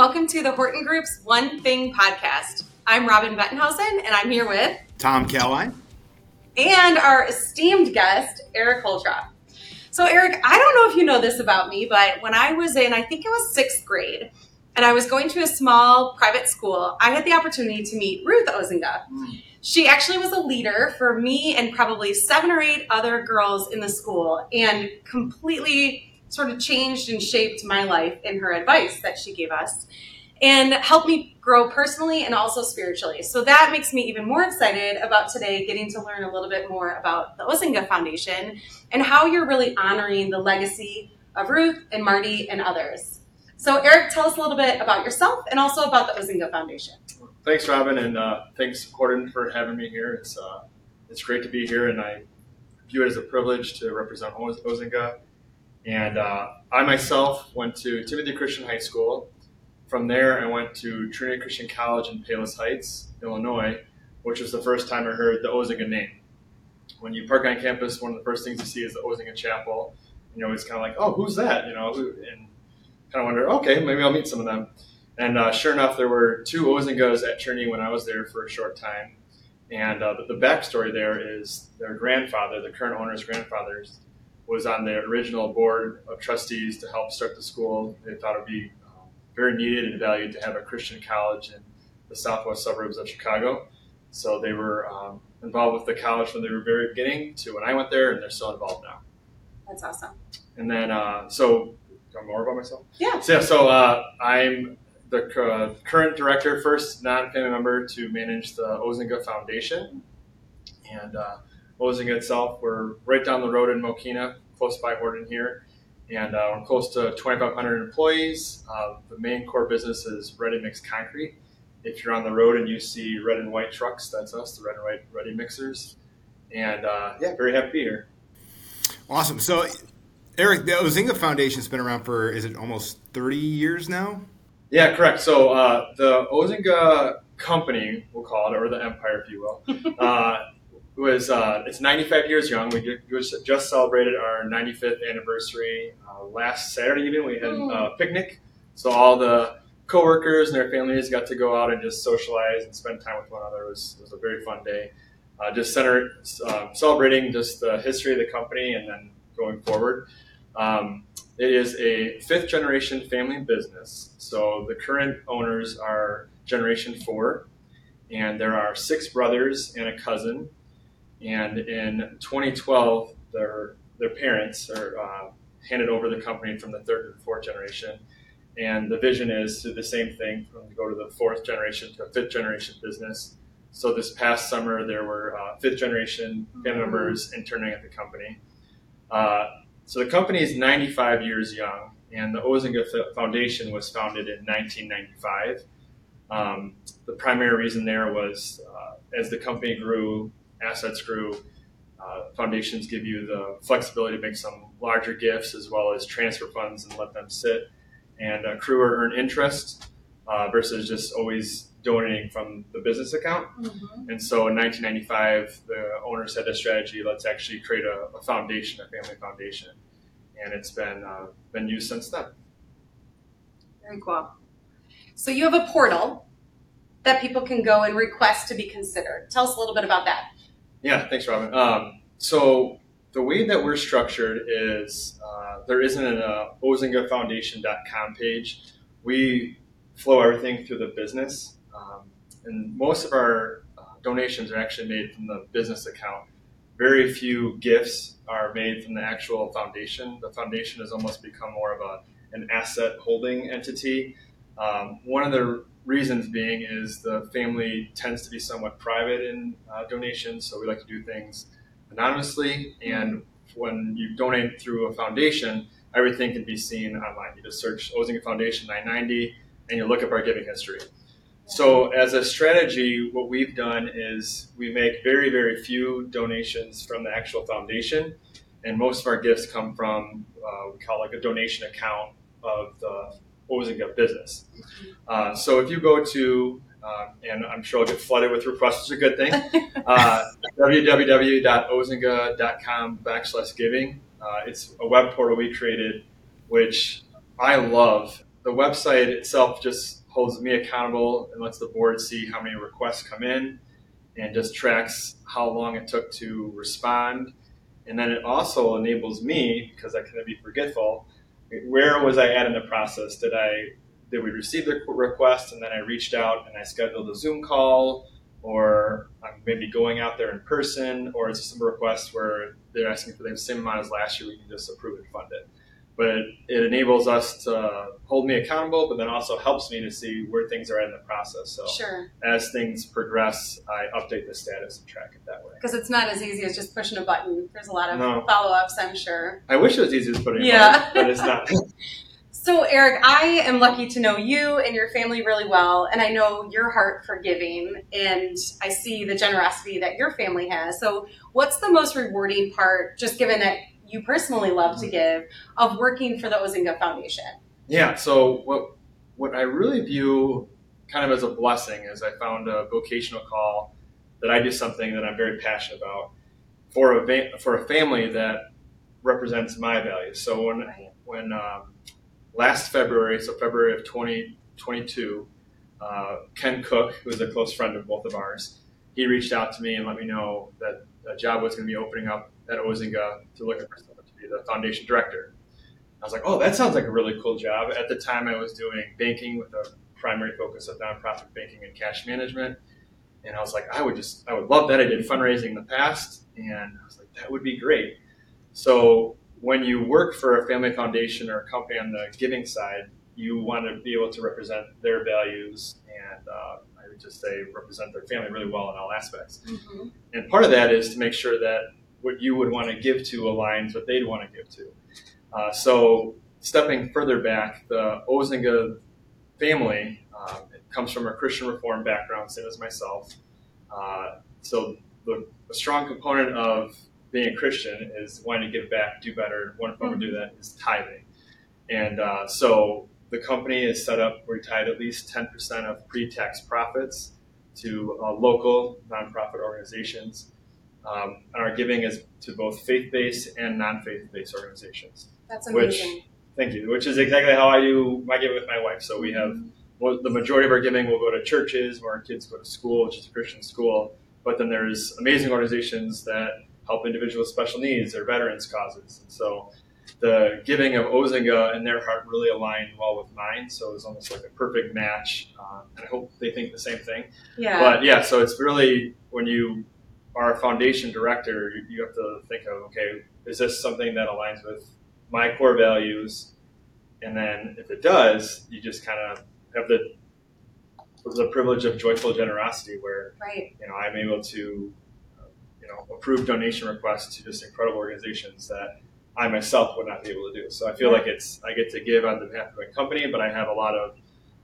Welcome to the Horton Group's One Thing podcast. I'm Robin Bettenhausen and I'm here with Tom Kallai and our esteemed guest, Eric Holtrop. So, Eric, I don't know if you know this about me, but when I was in, I think it was sixth grade, and I was going to a small private school, I had the opportunity to meet Ruth Ozinga. Mm. She actually was a leader for me and probably seven or eight other girls in the school and completely sort of changed and shaped my life in her advice that she gave us and helped me grow personally and also spiritually. So that makes me even more excited about today getting to learn a little bit more about the Ozinga Foundation and how you're really honoring the legacy of Ruth and Marty and others. So, Eric, tell us a little bit about yourself and also about the Ozinga Foundation. Thanks, Robin, and uh, thanks, Horton, for having me here. It's uh, it's great to be here, and I view it as a privilege to represent Ozinga and uh, I myself went to Timothy Christian High School. From there, I went to Trinity Christian College in Palos Heights, Illinois, which was the first time I heard the Ozinga name. When you park on campus, one of the first things you see is the Ozinga Chapel. And you're always kind of like, oh, who's that? You know, and kind of wonder, okay, maybe I'll meet some of them. And uh, sure enough, there were two Ozingas at Trinity when I was there for a short time. And uh, the, the backstory there is their grandfather, the current owner's grandfather's was on the original board of trustees to help start the school. They thought it would be um, very needed and valued to have a Christian college in the southwest suburbs of Chicago. So they were um, involved with the college from the very beginning to when I went there, and they're still involved now. That's awesome. And then, uh, so, more about myself? Yeah. So, yeah, so uh, I'm the uh, current director, first non family member to manage the Ozinga Foundation. And uh, Ozinga itself, we're right down the road in Mokena, close by Horton here, and uh, we're close to 2,500 employees. Uh, the main core business is ready mix concrete. If you're on the road and you see red and white trucks, that's us, the red and white ready mixers. And uh, yeah, very happy to be here. Awesome. So, Eric, the Ozinga Foundation's been around for is it almost 30 years now? Yeah, correct. So uh, the Ozinga company, we'll call it, or the empire, if you will, uh, was uh, it's 95 years young. We just, just celebrated our 95th anniversary uh, last Saturday evening. We had a picnic, so all the coworkers and their families got to go out and just socialize and spend time with one another. It was, it was a very fun day. Uh, just centered um, celebrating just the history of the company and then going forward. Um, it is a fifth generation family business. So the current owners are generation four, and there are six brothers and a cousin and in 2012, their their parents are uh, handed over the company from the third to the fourth generation. And the vision is to do the same thing from to go to the fourth generation to fifth generation business. So this past summer, there were uh, fifth generation family mm-hmm. members interning at the company. Uh, so the company is 95 years young, and the Ozinga Foundation was founded in 1995. Um, the primary reason there was uh, as the company grew, assets grew. Uh, foundations give you the flexibility to make some larger gifts as well as transfer funds and let them sit and accrue or earn interest uh, versus just always donating from the business account. Mm-hmm. And so in 1995, the owners had a strategy let's actually create a, a foundation, a family foundation. And it's been, uh, been used since then. Very cool. So you have a portal that people can go and request to be considered. Tell us a little bit about that. Yeah, thanks, Robin. Um, so the way that we're structured is uh, there isn't an uh, ozingafoundation.com page. We flow everything through the business, um, and most of our uh, donations are actually made from the business account. Very few gifts are made from the actual foundation. The foundation has almost become more of a an asset holding entity. Um, one of the reasons being is the family tends to be somewhat private in uh, donations, so we like to do things anonymously. And when you donate through a foundation, everything can be seen online. You just search Ozinga Foundation 990 and you look up our giving history. So, as a strategy, what we've done is we make very, very few donations from the actual foundation, and most of our gifts come from uh, we call like a donation account of the Ozinga business. Uh, so if you go to, uh, and I'm sure I'll get flooded with requests, it's a good thing, uh, www.ozinga.com backslash giving. Uh, it's a web portal we created, which I love. the website itself just holds me accountable and lets the board see how many requests come in and just tracks how long it took to respond. And then it also enables me, because I can be forgetful, where was I at in the process? Did I did we receive the request and then I reached out and I scheduled a Zoom call, or I'm maybe going out there in person, or is it some request where they're asking for the same amount as last year? We can just approve and fund it but it enables us to hold me accountable, but then also helps me to see where things are in the process. So sure. as things progress, I update the status and track it that way. Because it's not as easy as just pushing a button. There's a lot of no. follow ups, I'm sure. I wish it was easy as putting yeah. a button, but it's not. So, Eric, I am lucky to know you and your family really well, and I know your heart for giving, and I see the generosity that your family has. So, what's the most rewarding part, just given that you personally love to give of working for the Ozinga Foundation? Yeah, so what what I really view kind of as a blessing is I found a vocational call that I do something that I'm very passionate about for a va- for a family that represents my values. So when right. when um, last February, so February of 2022, uh, Ken Cook, who is a close friend of both of ours, he reached out to me and let me know that a job was going to be opening up at Ozinga to look for someone to be the foundation director. I was like, oh, that sounds like a really cool job. At the time, I was doing banking with a primary focus of nonprofit banking and cash management. And I was like, I would just, I would love that. I did fundraising in the past, and I was like, that would be great. So when you work for a family foundation or a company on the giving side, you want to be able to represent their values and uh, I would just say represent their family really well in all aspects. Mm-hmm. And part of that is to make sure that what you would want to give to aligns what they'd want to give to. Uh, so stepping further back, the Ozinga family um, comes from a Christian Reform background, same as myself. Uh, so the, a strong component of being a Christian is wanting to give back, do better. One form mm-hmm. to do that is tithing. And uh, so the company is set up where we tithe at least 10% of pre-tax profits to uh, local nonprofit organizations. Um, and our giving is to both faith-based and non-faith-based organizations. That's amazing. Which, thank you. Which is exactly how I do my giving with my wife. So we have well, the majority of our giving will go to churches where our kids go to school, which is a Christian school. But then there's amazing organizations that help individuals with special needs or veterans causes. And so the giving of Ozinga and their heart really aligned well with mine. So it was almost like a perfect match. Uh, and I hope they think the same thing. Yeah. But yeah, so it's really when you are a foundation director, you have to think of okay, is this something that aligns with my core values? And then if it does, you just kind of have the the privilege of joyful generosity, where right. you know I'm able to uh, you know approve donation requests to just incredible organizations that I myself would not be able to do. So I feel like it's I get to give on behalf of my company, but I have a lot of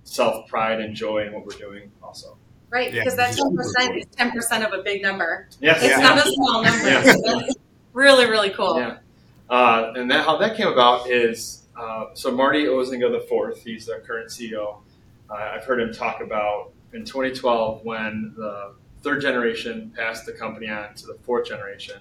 self pride and joy in what we're doing also. Right, because yeah, that ten percent is ten percent of a big number. Yes, it's yeah. not a small number. Yes. That's really, really cool. Yeah, uh, and that how that came about is uh, so Marty Ozinga the fourth. He's the current CEO. Uh, I've heard him talk about in 2012 when the third generation passed the company on to the fourth generation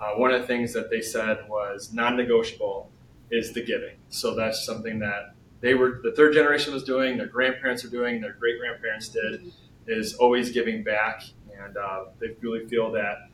uh, one of the things that they said was non-negotiable is the giving. So that's something that they were the third generation was doing, their grandparents are doing, their great grandparents did, is always giving back, and uh, they really feel that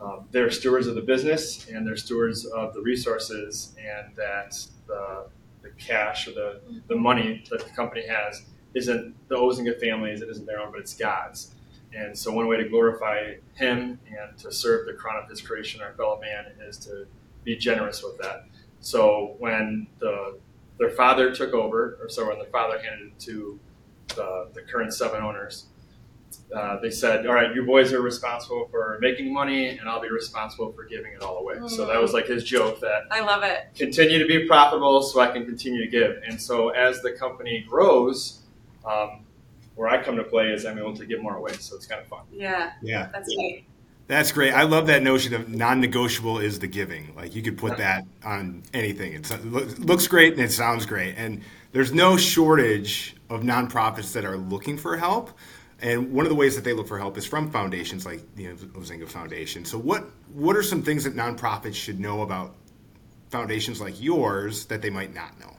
um, they're stewards of the business and they're stewards of the resources, and that the, the cash or the, the money that the company has isn't the Ozinga family's, it isn't their own, but it's God's. And so, one way to glorify Him and to serve the crown of His creation, our fellow man, is to be generous with that. So, when the their father took over, or so when the father handed it to the, the current seven owners, uh, they said, "All right, you boys are responsible for making money, and I'll be responsible for giving it all away." Mm. So that was like his joke that I love it. Continue to be profitable, so I can continue to give. And so as the company grows, um, where I come to play is I'm able to give more away. So it's kind of fun. Yeah. Yeah. That's great. That's great. I love that notion of non-negotiable is the giving. Like you could put that on anything. It's, it looks great and it sounds great. And there's no shortage of nonprofits that are looking for help. And one of the ways that they look for help is from foundations like the you know, Ozinga Foundation. So what what are some things that nonprofits should know about foundations like yours that they might not know?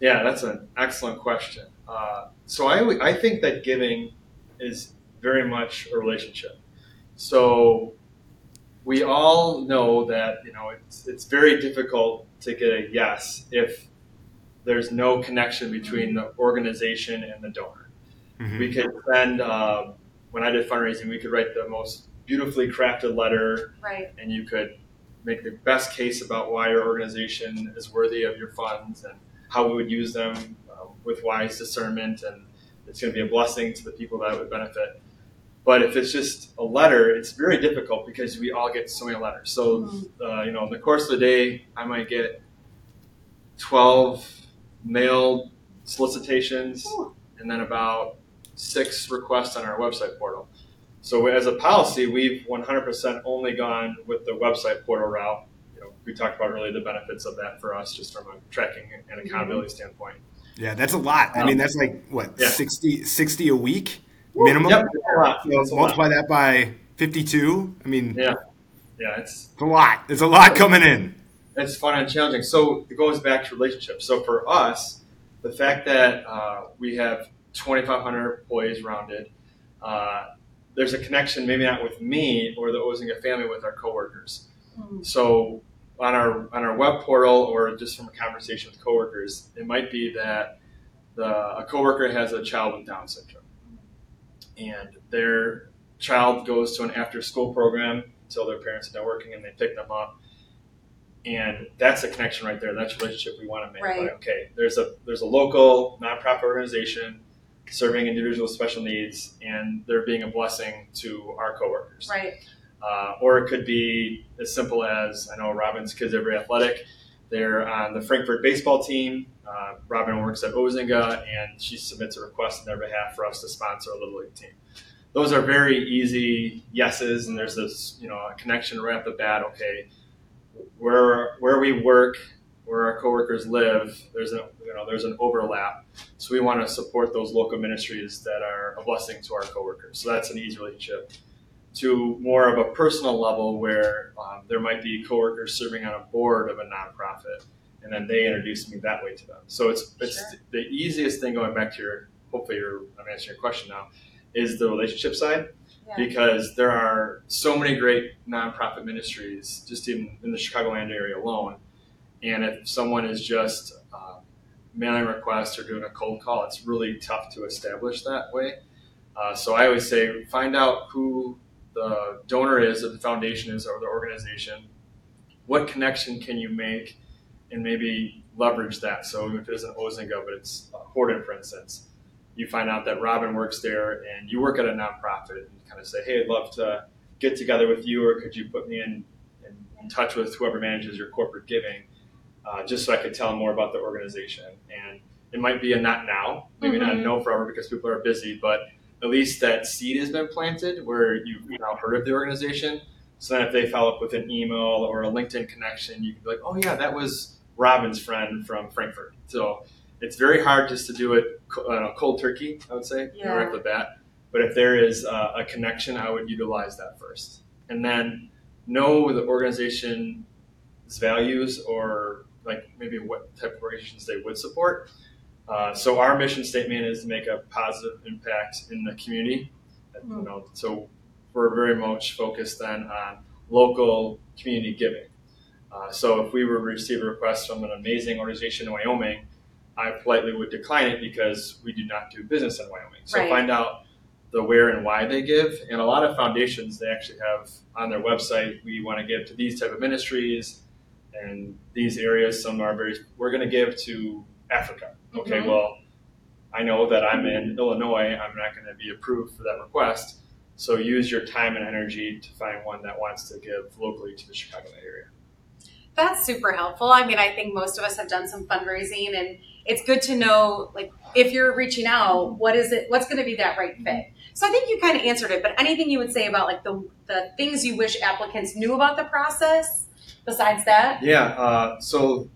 Yeah, that's an excellent question. Uh, so I, I think that giving is very much a relationship. So we all know that you know it's it's very difficult to get a yes if there's no connection between the organization and the donor. Mm-hmm. We could send uh, when I did fundraising, we could write the most beautifully crafted letter, right? And you could make the best case about why your organization is worthy of your funds and how we would use them uh, with wise discernment, and it's going to be a blessing to the people that would benefit. But if it's just a letter, it's very difficult because we all get so many letters. So, mm-hmm. uh, you know, in the course of the day, I might get 12 mailed solicitations Ooh. and then about six requests on our website portal. So, as a policy, we've 100% only gone with the website portal route. You know, we talked about really the benefits of that for us just from a tracking and accountability mm-hmm. standpoint. Yeah, that's a lot. I mean, that's like what, yeah. 60, 60 a week? minimum. Yep, multiply that by 52. I mean, yeah, yeah, it's, it's a lot. It's a lot coming in. It's fun and challenging. So it goes back to relationships. So for us, the fact that uh, we have 2,500 employees rounded, uh, there's a connection, maybe not with me or the Ozinga family, with our coworkers. Mm-hmm. So on our on our web portal or just from a conversation with coworkers, it might be that the, a coworker has a child with Down syndrome and their child goes to an after school program until their parents are done working and they pick them up and that's a connection right there that's a relationship we want to make right. like, okay there's a there's a local nonprofit organization serving individuals with special needs and they're being a blessing to our coworkers right uh, or it could be as simple as i know robin's kids are very athletic they're on the frankfort baseball team uh, Robin works at Ozinga, and she submits a request on their behalf for us to sponsor a little league team. Those are very easy yeses, and there's this you know a connection right at the bat. Okay, where where we work, where our coworkers live, there's a you know there's an overlap. So we want to support those local ministries that are a blessing to our coworkers. So that's an easy relationship. To more of a personal level, where um, there might be coworkers serving on a board of a nonprofit and then they introduce me that way to them. So it's it's sure. the easiest thing going back to your hopefully you're I'm answering your question now is the relationship side yeah. because there are so many great nonprofit ministries just even in the Chicagoland area alone, and if someone is just uh, mailing requests or doing a cold call, it's really tough to establish that way. Uh, so I always say find out who the donor is, or the foundation is, or the organization. What connection can you make? and maybe leverage that. So if it isn't Ozinga, but it's Horton, for instance, you find out that Robin works there and you work at a nonprofit and kind of say, hey, I'd love to get together with you, or could you put me in, in, in touch with whoever manages your corporate giving, uh, just so I could tell them more about the organization. And it might be a not now, maybe mm-hmm. not a no forever because people are busy, but at least that seed has been planted where you've now heard of the organization. So then if they follow up with an email or a LinkedIn connection, you can be like, oh yeah, that was Robin's friend from Frankfort. So it's very hard just to do it uh, cold turkey, I would say, yeah. right off the bat. But if there is a, a connection, I would utilize that first. And then know the organization's values or like maybe what type of organizations they would support. Uh, so our mission statement is to make a positive impact in the community. Mm-hmm. You know, so we're very much focused then on local community giving. Uh, so if we were to receive a request from an amazing organization in Wyoming, I politely would decline it because we do not do business in Wyoming. So right. find out the where and why they give. And a lot of foundations they actually have on their website. We want to give to these type of ministries and these areas. Some are very. We're going to give to Africa. Okay, mm-hmm. well, I know that I'm in Illinois. I'm not going to be approved for that request. So use your time and energy to find one that wants to give locally to the Chicago area. That's super helpful. I mean, I think most of us have done some fundraising and it's good to know like if you're reaching out, what is it what's going to be that right fit. So I think you kind of answered it, but anything you would say about like the the things you wish applicants knew about the process besides that? Yeah, uh, so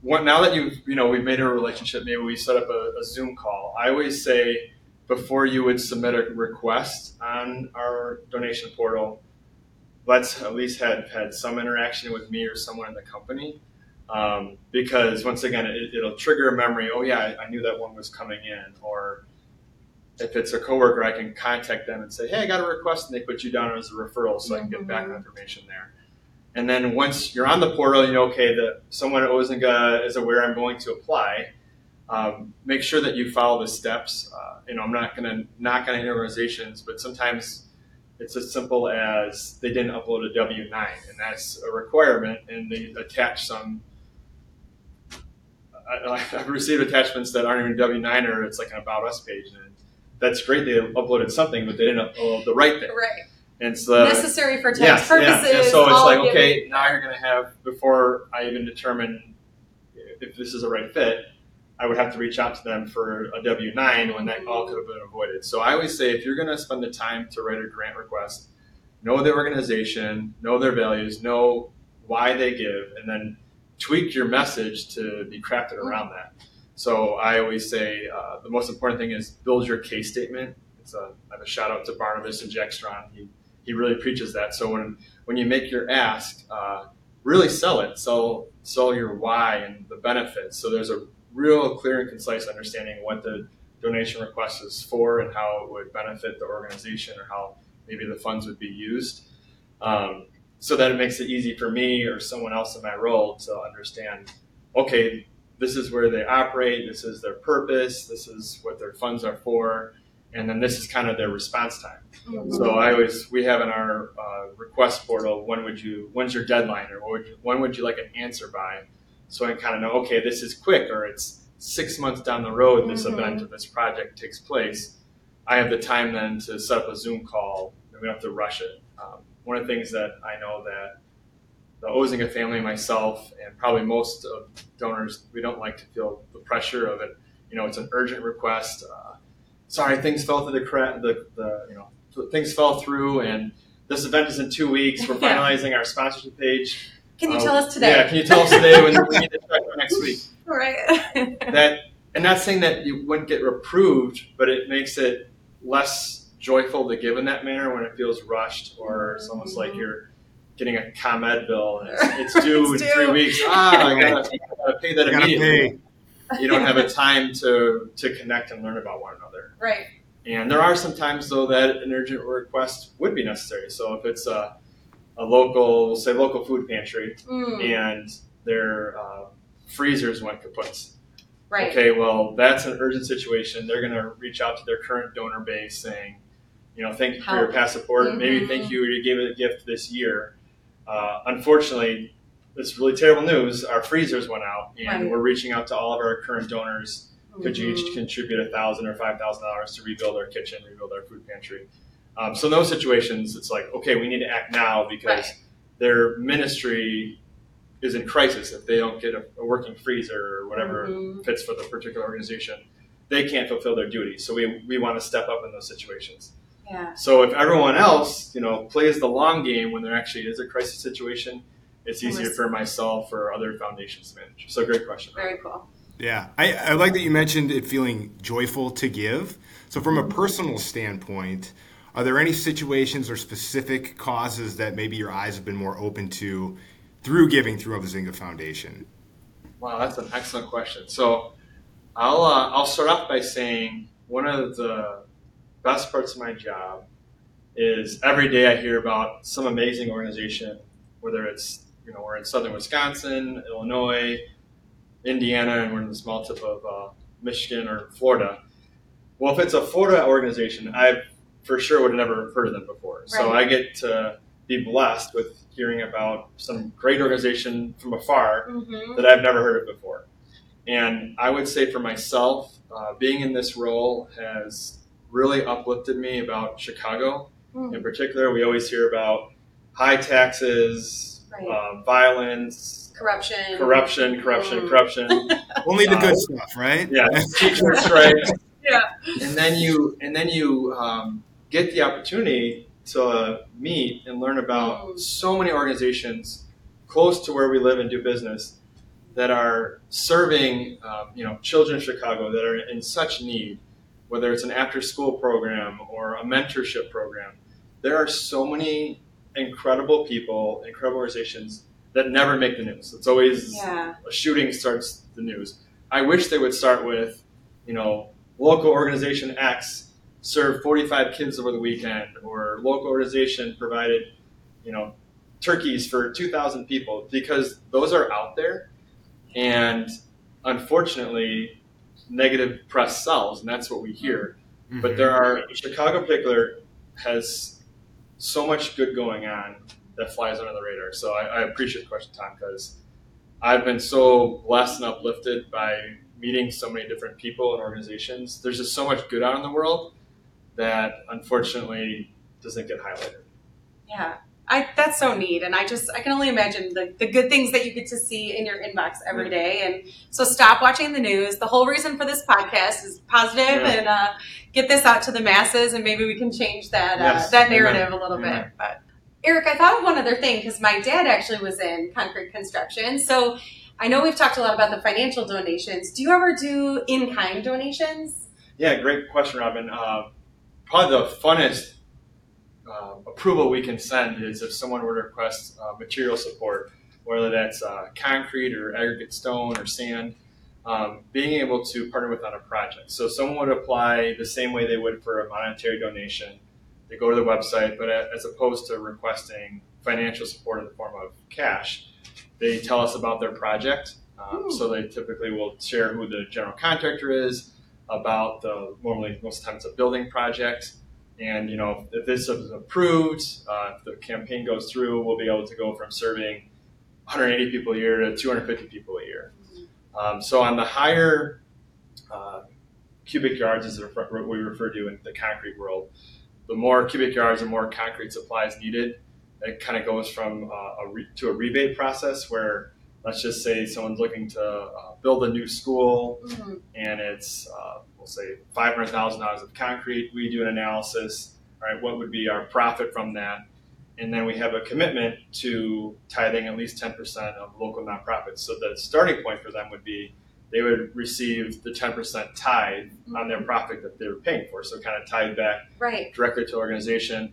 what, now that you've you know we've made a relationship, maybe we set up a, a Zoom call. I always say before you would submit a request on our donation portal, let's at least had had some interaction with me or someone in the company Um, because once again, it, will trigger a memory. Oh yeah, I, I, knew that one was coming in. Or if it's a coworker, I can contact them and say, "Hey, I got a request," and they put you down as a referral, so mm-hmm. I can get back mm-hmm. information there. And then once you're on the portal, you know, okay, that someone at Ozinga is aware I'm going to apply. Um, make sure that you follow the steps. Uh, you know, I'm not going to knock on any organizations, but sometimes it's as simple as they didn't upload a W 9, and that's a requirement, and they attach some. I, have received attachments that aren't even W 9 or it's like an About Us page, and that's great. They uploaded something, but they didn't upload the right thing. Right. And so necessary for tax purposes. Yeah. And so it's like, okay, now you're going to have before I even determine if this is a right fit. I would have to reach out to them for a W 9 when that all could have been avoided. So I always say if you're going to spend the time to write a grant request, know the organization, know their values, know why they give, and then tweak your message to be crafted around that. So I always say uh, the most important thing is build your case statement. It's a, I have a shout out to Barnabas and Jack Strawn. He he really preaches that. So when when you make your ask, uh, really sell it. Sell sell your why and the benefits. So there's a real clear and concise understanding of what the donation request is for and how it would benefit the organization or how maybe the funds would be used. Um, so that it makes it easy for me or someone else in my role to understand, okay, this is where they operate, this is their purpose, this is what their funds are for, and then this is kind of their response time. Mm-hmm. So I always we have in our uh, request portal when would you when's your deadline or would you, when would you like an answer by, so I kind of know okay this is quick or it's six months down the road this mm-hmm. event or this project takes place. I have the time then to set up a Zoom call and we don't have to rush it. Um, one of the things that I know that the Ozinga family, myself, and probably most of donors, we don't like to feel the pressure of it. You know, it's an urgent request. Uh, sorry, things fell through the, cra- the, the you know things fell through, and this event is in two weeks. We're finalizing yeah. our sponsorship page. Can you uh, tell us today? Yeah, can you tell us today when we need to check for next week? Right. that, and not saying that you wouldn't get approved, but it makes it less joyful to give in that manner when it feels rushed, or it's almost like you're getting a ComEd bill and it's, it's due it's in due. three weeks. Ah, I gotta, I gotta pay that immediately. Pay. You don't have a time to to connect and learn about one another. Right. And there are some times though that an urgent request would be necessary. So if it's a, a local, say local food pantry, mm. and their uh, freezers went kaput. Right. Okay, well that's an urgent situation. They're going to reach out to their current donor base saying, you know, thank you for your past support. Mm-hmm. Maybe thank you you gave it a gift this year. Uh, unfortunately, it's really terrible news. Our freezers went out, and right. we're reaching out to all of our current donors could you each mm-hmm. contribute a thousand or five thousand dollars to rebuild our kitchen, rebuild our food pantry? Um, so in those situations, it's like, okay, we need to act now because right. their ministry is in crisis. If they don't get a, a working freezer or whatever mm-hmm. fits for the particular organization, they can't fulfill their duties. So we, we want to step up in those situations. Yeah. So if everyone else, you know, plays the long game when there actually is a crisis situation, it's easier for myself or other foundations to manage. So great question. Very cool. Yeah, I, I like that you mentioned it feeling joyful to give. So, from a personal standpoint, are there any situations or specific causes that maybe your eyes have been more open to through giving through the Ozinga Foundation? Wow, that's an excellent question. So, I'll uh, I'll start off by saying one of the best parts of my job is every day I hear about some amazing organization, whether it's you know we're in southern Wisconsin, Illinois, Indiana and we're in the small tip of uh, Michigan or Florida. Well, if it's a Florida organization, I for sure would have never heard of them before. Right. So I get to be blessed with hearing about some great organization from afar mm-hmm. that I've never heard of before. And I would say for myself, uh, being in this role has really uplifted me about Chicago. Mm. In particular, we always hear about high taxes, right. uh, violence, corruption, corruption, corruption, mm. corruption. Only the good stuff, right? Yeah, teacher strikes. yeah, and then you and then you um, get the opportunity to uh, meet and learn about mm. so many organizations close to where we live and do business that are serving um, you know children in Chicago that are in such need, whether it's an after school program or a mentorship program. There are so many incredible people, incredible organizations that never make the news. It's always Yeah. a shooting starts the news. I wish they would start with, you know, local organization X served 45 kids over the weekend, or local organization provided, you know, turkeys for 2,000 people, because those are out there, and unfortunately, negative press sells, and that's what we hear. Mm-hmm. But there are Chicago, in particular, has so much good going on that flies under the radar. So I, I appreciate the question, Tom, because I've been so blessed and uplifted by meeting so many different people and organizations. There's just so much good out in the world that unfortunately doesn't get highlighted. Yeah. I, that's so neat. And I just, I can only imagine the, the good things that you get to see in your inbox every day. And so stop watching the news. The whole reason for this podcast is positive Yeah. and uh, get this out to the masses and maybe we can change that, uh, Yes. that Amen. narrative a little Amen. bit. But Eric, I thought of one other thing because my dad actually was in concrete construction. So I know we've talked a lot about the financial donations. Do you ever do in-kind donations? Yeah, great question, Robin. Uh, probably the funnest uh, approval we can send is if someone were to request uh, material support, whether that's uh, concrete or aggregate stone or sand, um, being able to partner with on a project. So someone would apply the same way they would for a monetary donation. They go to the website, but as opposed to requesting financial support in the form of cash, they tell us about their project. Um, so they typically will share who the general contractor is, about the normally most of the time it's a building project and you know if this is approved uh, if the campaign goes through we'll be able to go from serving 180 people a year to 250 people a year um, so on the higher uh, cubic yards as what we refer to in the concrete world the more cubic yards and more concrete supplies needed it kind of goes from uh, a re- to a rebate process where let's just say someone's looking to uh, build a new school Mhm. and it's uh, we'll say five hundred thousand dollars of concrete. We do an analysis. All right, what would be our profit from that? And then we have a commitment to tithing at least ten percent of local nonprofits. So the starting point for them would be they would receive the ten percent tithe on their profit that they were paying for. So kind of tied back Right. directly to organization.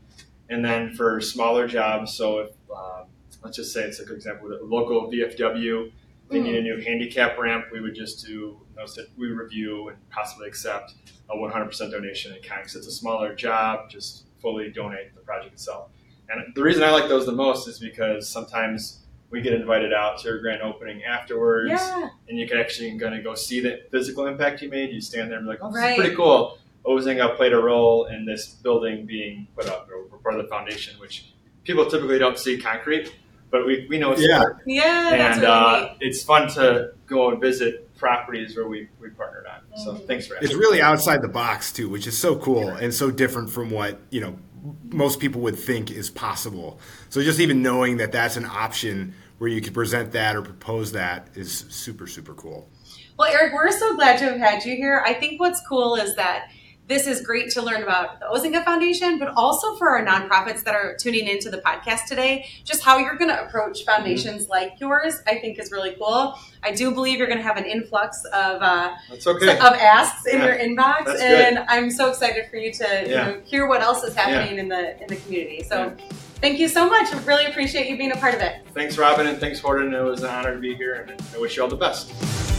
And then for smaller jobs, so if um, let's just say it's a good example, the local VFW, they need a new handicap ramp, we would just do notice that we review and possibly accept a 100% donation in kind. 'cause it's a smaller job, just fully donate the project itself. And the reason I like those the most is because sometimes we get invited out to a grand opening afterwards, Yeah. and you can actually going to go see the physical impact you made. You stand there and be like, oh, this Right. is pretty cool. Ozinga played a role in this building being put up or part of the foundation, which people typically don't see concrete, but we, we know it's Yeah. there. Yeah. That's And really uh, neat. it's fun to go and visit properties where we, we partnered on. So Mhm. thanks for It's really outside the box too, which is so cool and so different from what you know most people would think is possible. So just even knowing that that's an option where you could present that or propose that is super super cool. Well, Eric, we're so glad to have had you here. I think what's cool is that this is great to learn about the Ozinga Foundation, but also for our nonprofits that are tuning into the podcast today, just how you're going to approach foundations like yours, I think is really cool. I do believe you're going to have an influx of uh, okay. of asks in Yeah, your inbox, that's good. and I'm so excited for you to you know, hear what else is happening in the in the community. So, thank you so much. I really appreciate you being a part of it. Thanks, Robin, and thanks, Horton. It was an honor to be here, and I wish you all the best.